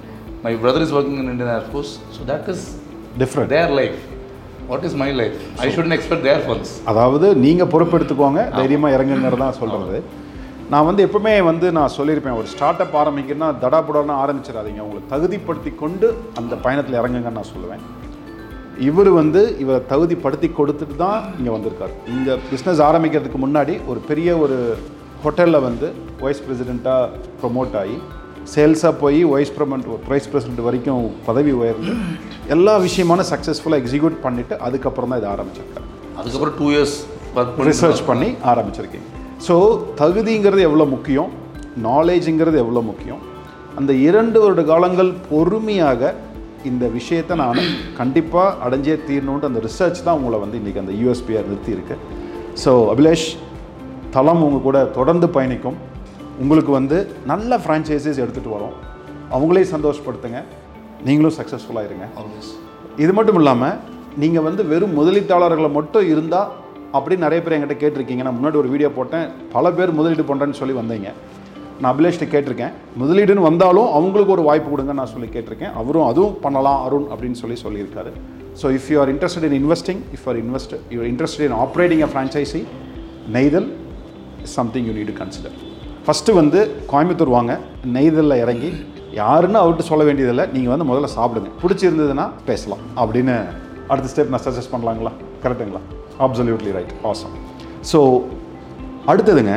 my brother is working in Indian Air Force so that is different their life. What is my life? I shouldn't expect their funds. அதாவது நீங்கள் பொறுப்பெடுத்துக்கோங்க தைரியமாக இறங்குங்கிறது தான் சொல்கிறது நான் வந்து எப்பவுமே வந்து நான் சொல்லியிருப்பேன் ஒரு ஸ்டார்ட் அப் ஆரம்பிக்கணும்னா தடாபுடான்னு ஆரம்பிச்சிடாதீங்க உங்களை தகுதிப்படுத்தி கொண்டு அந்த பயணத்தில் இறங்குங்கன்னு நான் சொல்லுவேன் இவர் வந்து இவரை தகுதிப்படுத்தி கொடுத்துட்டு தான் இங்கே வந்திருக்காரு இந்த பிஸ்னஸ் ஆரம்பிக்கிறதுக்கு முன்னாடி ஒரு பெரிய ஒரு ஹோட்டலில் வந்து வைஸ் பிரசிடெண்ட்டாக ப்ரொமோட் ஆகி சேல்ஸாக போய் வைஸ் ப்ரமண்ட் வைஸ் பிரசிடென்ட் வரைக்கும் பதவி உயர்ந்து எல்லா விஷயமான சக்ஸஸ்ஃபுல்லாக எக்ஸிக்யூட் பண்ணிவிட்டு அதுக்கப்புறம் தான் இதை ஆரம்பிச்சிருக்காரு. அதுக்கப்புறம் டூ இயர்ஸ் ரிசர்ச் பண்ணி ஆரம்பிச்சிருக்கீங்க. ஸோ தகுதிங்கிறது எவ்வளோ முக்கியம்? நாலேஜுங்கிறது எவ்வளோ முக்கியம்? அந்த இரண்டு வருட காலங்கள் பொறுமையாக இந்த விஷயத்தை நான் கண்டிப்பாக அடைஞ்சே தீரணுன்ட்டு அந்த ரிசர்ச் தான் உங்களை வந்து இன்றைக்கி அந்த யூஎஸ்பிஆர் நிறுத்தியிருக்கு. ஸோ அபிலேஷ் தளம் உங்கள் கூட தொடர்ந்து பயணிக்கும். உங்களுக்கு வந்து நல்ல ஃப்ரான்ச்சைசிஸ் எடுத்துகிட்டு வரோம். அவங்களையும் சந்தோஷப்படுத்துங்க. நீங்களும் சக்ஸஸ்ஃபுல்லாக இருங்க இது மட்டும் இல்லாமல் நீங்கள் வந்து வெறும் முதலீட்டாளர்களை மட்டும் இருந்தால் அப்படின்னு நிறைய பேர் என்கிட்ட கேட்டிருக்கீங்க. நான் முன்னாடி ஒரு வீடியோ போட்டேன். பல பேர் முதலீடு பண்ணுறேன்னு சொல்லி வந்தீங்க. நான் அபிலேஷ்ட்டு கேட்டிருக்கேன். முதலீடுன்னு வந்தாலும் அவங்களுக்கு ஒரு வாய்ப்பு கொடுங்க நான் சொல்லி கேட்டிருக்கேன். அவரும் அதுவும் பண்ணலாம் அருண் அப்படின்னு சொல்லி சொல்லியிருக்காரு. So if you are interested in investing if are invest you interested in operating a franchisee Neithal something you need to consider first வந்து கோயம்புத்தூர் வாங்க. நெய்தலில் இறங்கி யாருன்னு அவர்கிட்ட சொல்ல வேண்டியதில்லை. நீங்கள் வந்து முதல்ல சாப்பிடுங்க. பிடிச்சிருந்ததுன்னா பேசலாம் அப்படின்னு அடுத்த ஸ்டெப் நான் சஜஸ்ட் பண்ணலாங்களா? கரெக்டுங்களா? அப்சல்யூட்லி ரைட் ஆசம் ஸோ அடுத்ததுங்க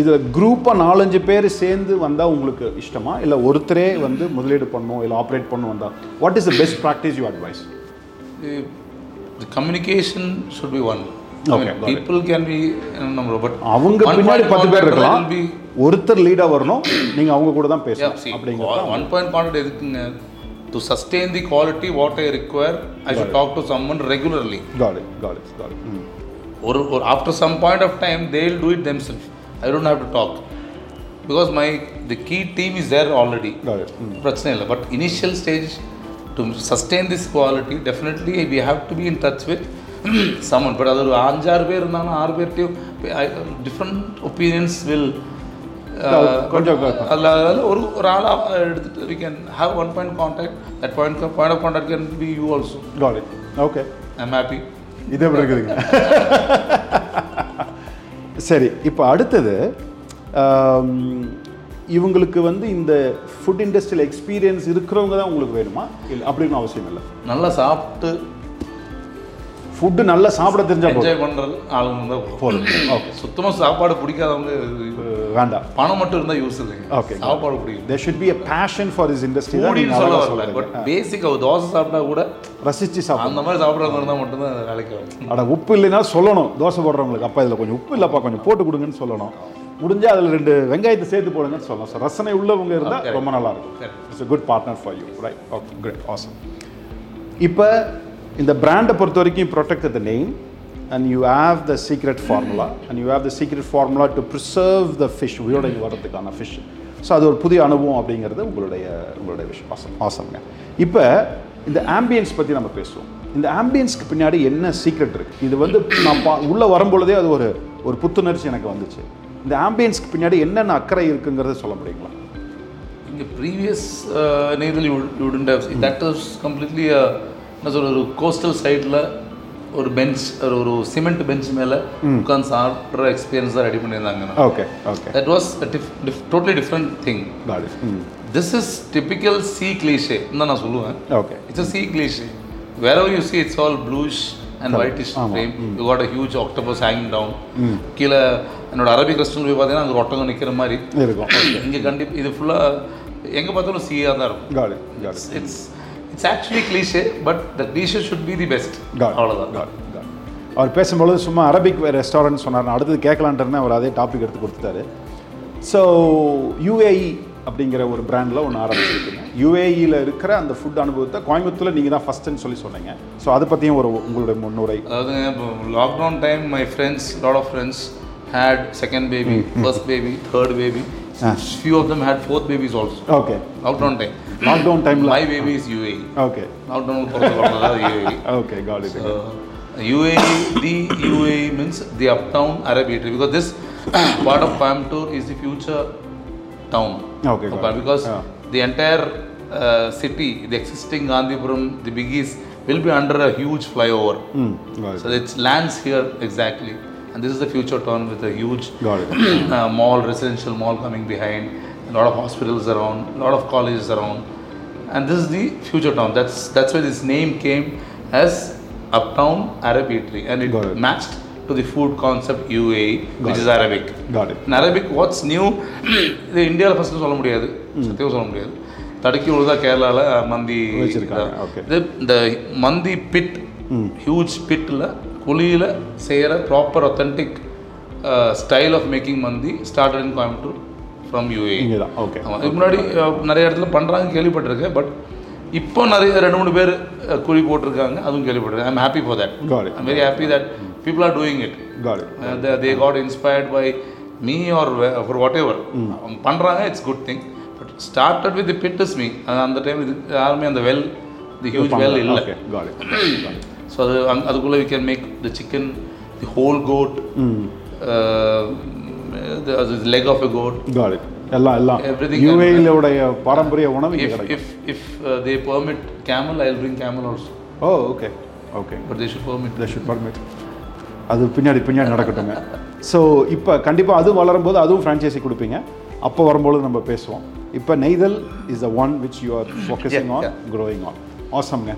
இதில் குரூப்பாக நாலஞ்சு பேர் சேர்ந்து வந்தால் உங்களுக்கு இஷ்டமா? இல்லை ஒருத்தரே வந்து முதலீடு பண்ணணும் இல்லை ஆப்ரேட் பண்ணும் வந்தால் what is the best practice you advise The, communication communication should one can be a number, but அவங்க பின்னாடி பத்து பேர் இருக்கலாம் ஒருத்தர் லீடாக வரணும் நீங்கள் அவங்க கூட தான் பேசணும் அப்படிங்கிறது one point contact எதுக்குங்க to sustain the quality what I require I should talk to someone regularly got it got it got it or, or after some point of time they'll do it themselves I don't have to talk because my the key team is there already got it பிரச்சனை இல்லை but initial stage to sustain this quality definitely we have to be in touch with someone but அது ஒரு அஞ்சாறு பேர் இருந்தாலும் ஆறு பேர்ட்டையும் different opinions will கொஞ்சம் அதில் அதில் ஒரு ஒரு ஆளாக எடுத்துகிட்டு we can have one point contact that point point of contact can be you also got it okay I'm happy இது எப்படி இருக்குதுங்க சரி இப்போ அடுத்தது ஆம், இவங்களுக்கு வந்து இந்த ஃபுட் இண்டஸ்ட்ரியில் எக்ஸ்பீரியன்ஸ் இருக்கிறவங்க தான் உங்களுக்கு வேணுமா? இல்லை அப்படின்னு அவசியம் இல்லை. நல்லா சாப்பிட்டு ஃபுட்டு நல்லா சாப்பிட தெரிஞ்சா என்ஜாய் பண்ணுறது ஆளுங்க தான் போதும். ஓகே சுத்தமாக சாப்பாடு பிடிக்காதவங்க வேண்டாம். பணம் மட்டும் இருந்தால் யூஸ் இல்லைங்க. Okay. சாப்பாடு பிடிக்கும் there should be a passion for this industry சொல்ல வரல. பட் சொல்றீங்க. பேசிக் ஒரு தோசை சாப்பிட்டா கூட ரசிச்சு சாப்பிடணும். அந்த மாதிரி சாப்பிட்றவங்க இருந்தால் மட்டும்தான் வேலைக்கு வரும். அட உப்பு இல்லைன்னா சொல்லணும். தோசை போடுறவங்களுக்கு. அப்பா இதில் கொஞ்சம் உப்பு இல்லைப்பா கொஞ்சம் போட்டு கொடுங்கன்னு சொல்லணும். முடிஞ்சா அதில் ரெண்டு வெங்காயத்தை சேர்த்து போடுங்கன்னு சொல்லணும். ஸோ ரசனை உள்ளவங்க இருந்தால் ரொம்ப நல்லா இருக்கும். Correct. It's a good partner for you right okay great awesome இப்போ இந்த பிராண்டை பொறுத்த வரைக்கும் protect the name and you have the secret formula and you have the secret formula to preserve the fish உயிரோட வர்றதுக்கான ஃபிஷ் ஸோ அது ஒரு புதிய அனுபவம் அப்படிங்கிறது உங்களுடைய உங்களுடைய விஷயம். ஆசம் ஆசம்ங்க இப்போ இந்த ஆம்பியன்ஸ் பற்றி நம்ம பேசுவோம். இந்த ஆம்பியன்ஸ்க்கு பின்னாடி என்ன சீக்ரெட் இருக்குது இது வந்து நான் பா உள்ளே வரும்பொழுதே அது ஒரு ஒரு புத்துணர்ச்சி எனக்கு வந்துச்சு. இந்த ஆம்பியன்ஸ்க்கு பின்னாடி என்னென்ன அக்கறை இருக்குங்கிறத சொல்ல முடியுங்களா? இங்கே ப்ரீவியஸ் நேரில் you wouldn't have that is completely என்ன சொல்ற ஒரு கோஸ்டல் சைடில் ஒரு பெஞ்ச் ஒரு ஒரு சிமெண்ட் பெஞ்ச் மேலே உட்காந்து சாப்பிட்ற எக்ஸ்பீரியன்ஸ் தான் ரெடி பண்ணியிருந்தாங்க okay okay that was totally different thing got this is typical C cliché தான் நான் சொல்லுவேன். Okay it's a C cliché wherever you see it's all bluish and whitish frame. You got a huge octopus hanging down. கீழே என்னோட Arabic restaurant போய் பார்த்தீங்கன்னா அங்கே ஒட்டகம் நிற்கிற மாதிரி. இருக்கும். இங்கே கண்டிப்பாக இது ஃபுல்லாக எங்கே பார்த்தாலும் சியாக தான் இருக்கும். Got got it's it's actually cliché but the cliché should be the best அவ்வளோதான் அவர் பேசும்பொழுது சும்மா அரபிக் ரெஸ்டாரண்ட் சொன்னார் நான் அடுத்தது கேட்கலான்ட்டு அவர் அதே டாபிக் எடுத்து கொடுத்துட்டாரு. ஸோ யூஏஇ அப்படிங்கிற ஒரு பிராண்டில் ஒன்று ஆரம்பிச்சிருக்கீங்க. யூஏஇயில் இருக்கிற அந்த ஃபுட் அனுபவத்தை கோயம்புத்தூரில் நீங்கள் தான் ஃபஸ்ட்டுன்னு சொல்லி சொன்னீங்க. ஸோ அதை பற்றியும் ஒரு உங்களுடைய முன்னுரை. அதாவது இப்போ lockdown time my friends lot of friends had second baby first baby third baby few of them had fourth babies also okay lockdown time lockdown டைமில் my baby is UAE okay lockdown பிறந்த UA okay God இது UAE, the UAE means the uptown Arab eatery because this part of Coimbatore is the future town. Okay, of got it. Coimbatore because Yeah. the entire uh, city, the existing Gandhipuram, the biggies will be under a huge flyover. Hmm got So it lands here exactly. And this is the future town with a huge got it. uh, mall, residential mall coming behind, a lot of hospitals around, a lot of colleges around, and this is the future town. That's that's why this name came as Uptown Arab Eatery, and it Got it. matched to the food concept UAE, which is Arabic. Got it In Arabic, what's new? இது இந்தியாவில் first சொல்ல முடியாது சத்தியம் சொல்ல முடியாது தடுக்கி விழுதா கேரளாவில் மந்தி வச்சிருக்காங்க, okay. இது இந்த மந்தி பிட் ஹியூஜ் பிட்டில் குழியில் செய்கிற proper authentic style of making mandi started in Coimbatore from UAE இங்கே தான் ஓகே இதுக்கு முன்னாடி நிறைய இடத்துல பண்ணுறாங்க கேள்விப்பட்டிருக்கேன் பட் இப்போ நிறைய ரெண்டு மூணு பேர் குழி போட்டிருக்காங்க. அதுவும் கேள்விப்பட்டிருக்கேன். I'm happy for that got I'm very happy that people are doing it got they got inspired by me or wh- for whatever. அவங்க பண்ணுறாங்க it's good thing but started with pit is me அந்த time இது யாருமே அந்த well the huge well இல்லை. Got so அது அங் அதுக்குள்ளே we can make the chicken the whole goat hmm leg of a goat got it எல்லாம் எல்லாம். யூஏயிலுடைய பாரம்பரிய உணவு if if they permit camel I bring camel also oh okay okay but they should permit they should permit அது பின்னாடி பின்னாடி நடக்கட்டுங்க. So இப்போ கண்டிப்பாக அதுவும் வளரும்போது அதுவும் ஃப்ரான்ச்சைசி கொடுப்பீங்க. அப்போ வரும்போது நம்ம பேசுவோம். இப்போ Neithal is the one which you are focusing on. Growing on ஆசம்ங்க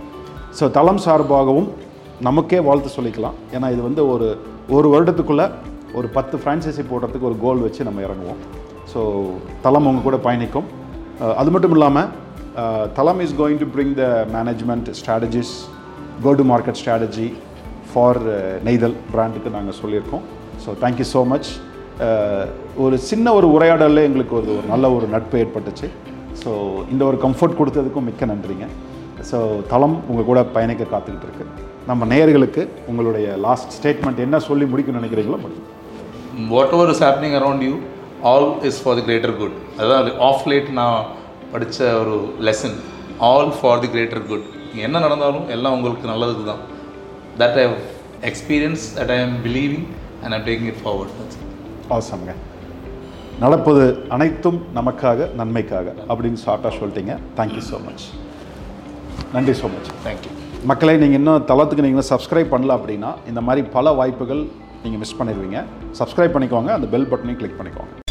so Thalam சார்பாகவும் நமக்கே வாழ்த்து சொல்லிக்கலாம். ஏன்னா இது வந்து ஒரு ஒரு வருடத்துக்குள்ளே ஒரு பத்து ஃப்ரான்ச்சைசி போடுறதுக்கு ஒரு கோல் வச்சு நம்ம இறங்குவோம். ஸோ தளம் அவங்க கூட பயணிக்கும். அது மட்டும் இல்லாமல் Thalam is going to bring the management strategies go to market strategy for Neithal பிராண்டுக்கு நாங்கள் சொல்லியிருக்கோம். ஸோ தேங்க்யூ ஸோ மச் ஒரு சின்ன ஒரு உரையாடலில் எங்களுக்கு ஒரு ஒரு நல்ல ஒரு நட்பு ஏற்பட்டுச்சு. ஸோ இந்த ஒரு கம்ஃபர்ட் கொடுத்ததுக்கும் மிக்க நன்றிங்க. ஸோ தளம் உங்கள் கூட பயணிக்க காத்துக்கிட்டு இருக்கு. நம்ம நேயர்களுக்கு உங்களுடைய லாஸ்ட் ஸ்டேட்மெண்ட் என்ன சொல்லி முடிக்கணும்னு நினைக்கிறீங்களோ முடியும். Whatever is happening around you all is for the greater good அதான் ஆஃப் லேட் நான் படித்த ஒரு lesson all for the greater good என்ன நடந்தாலும் எல்லாம் உங்களுக்கு நல்லதுக்கு தான் that I experience that I am believing and I'm taking it forward அவசரங்க நடப்பது அனைத்தும் நமக்காக நன்மைக்காக அப்படின்னு ஷார்ட்டாக சொல்லிட்டீங்க. தேங்க்யூ ஸோ மச் நன்றி ஸோ மச் தேங்க்யூ மக்களே நீங்கள் இன்னும் தளத்துக்கு நீங்கள் சப்ஸ்கிரைப் பண்ணல அப்படின்னா இந்த மாதிரி பல வாய்ப்புகள் நீங்கள் மிஸ் பண்ணிடுவீங்க. சப்ஸ்கிரைப் பண்ணிக்கோங்க. அந்த பெல் பட்டனையும் கிளிக் பண்ணிக்கோங்க.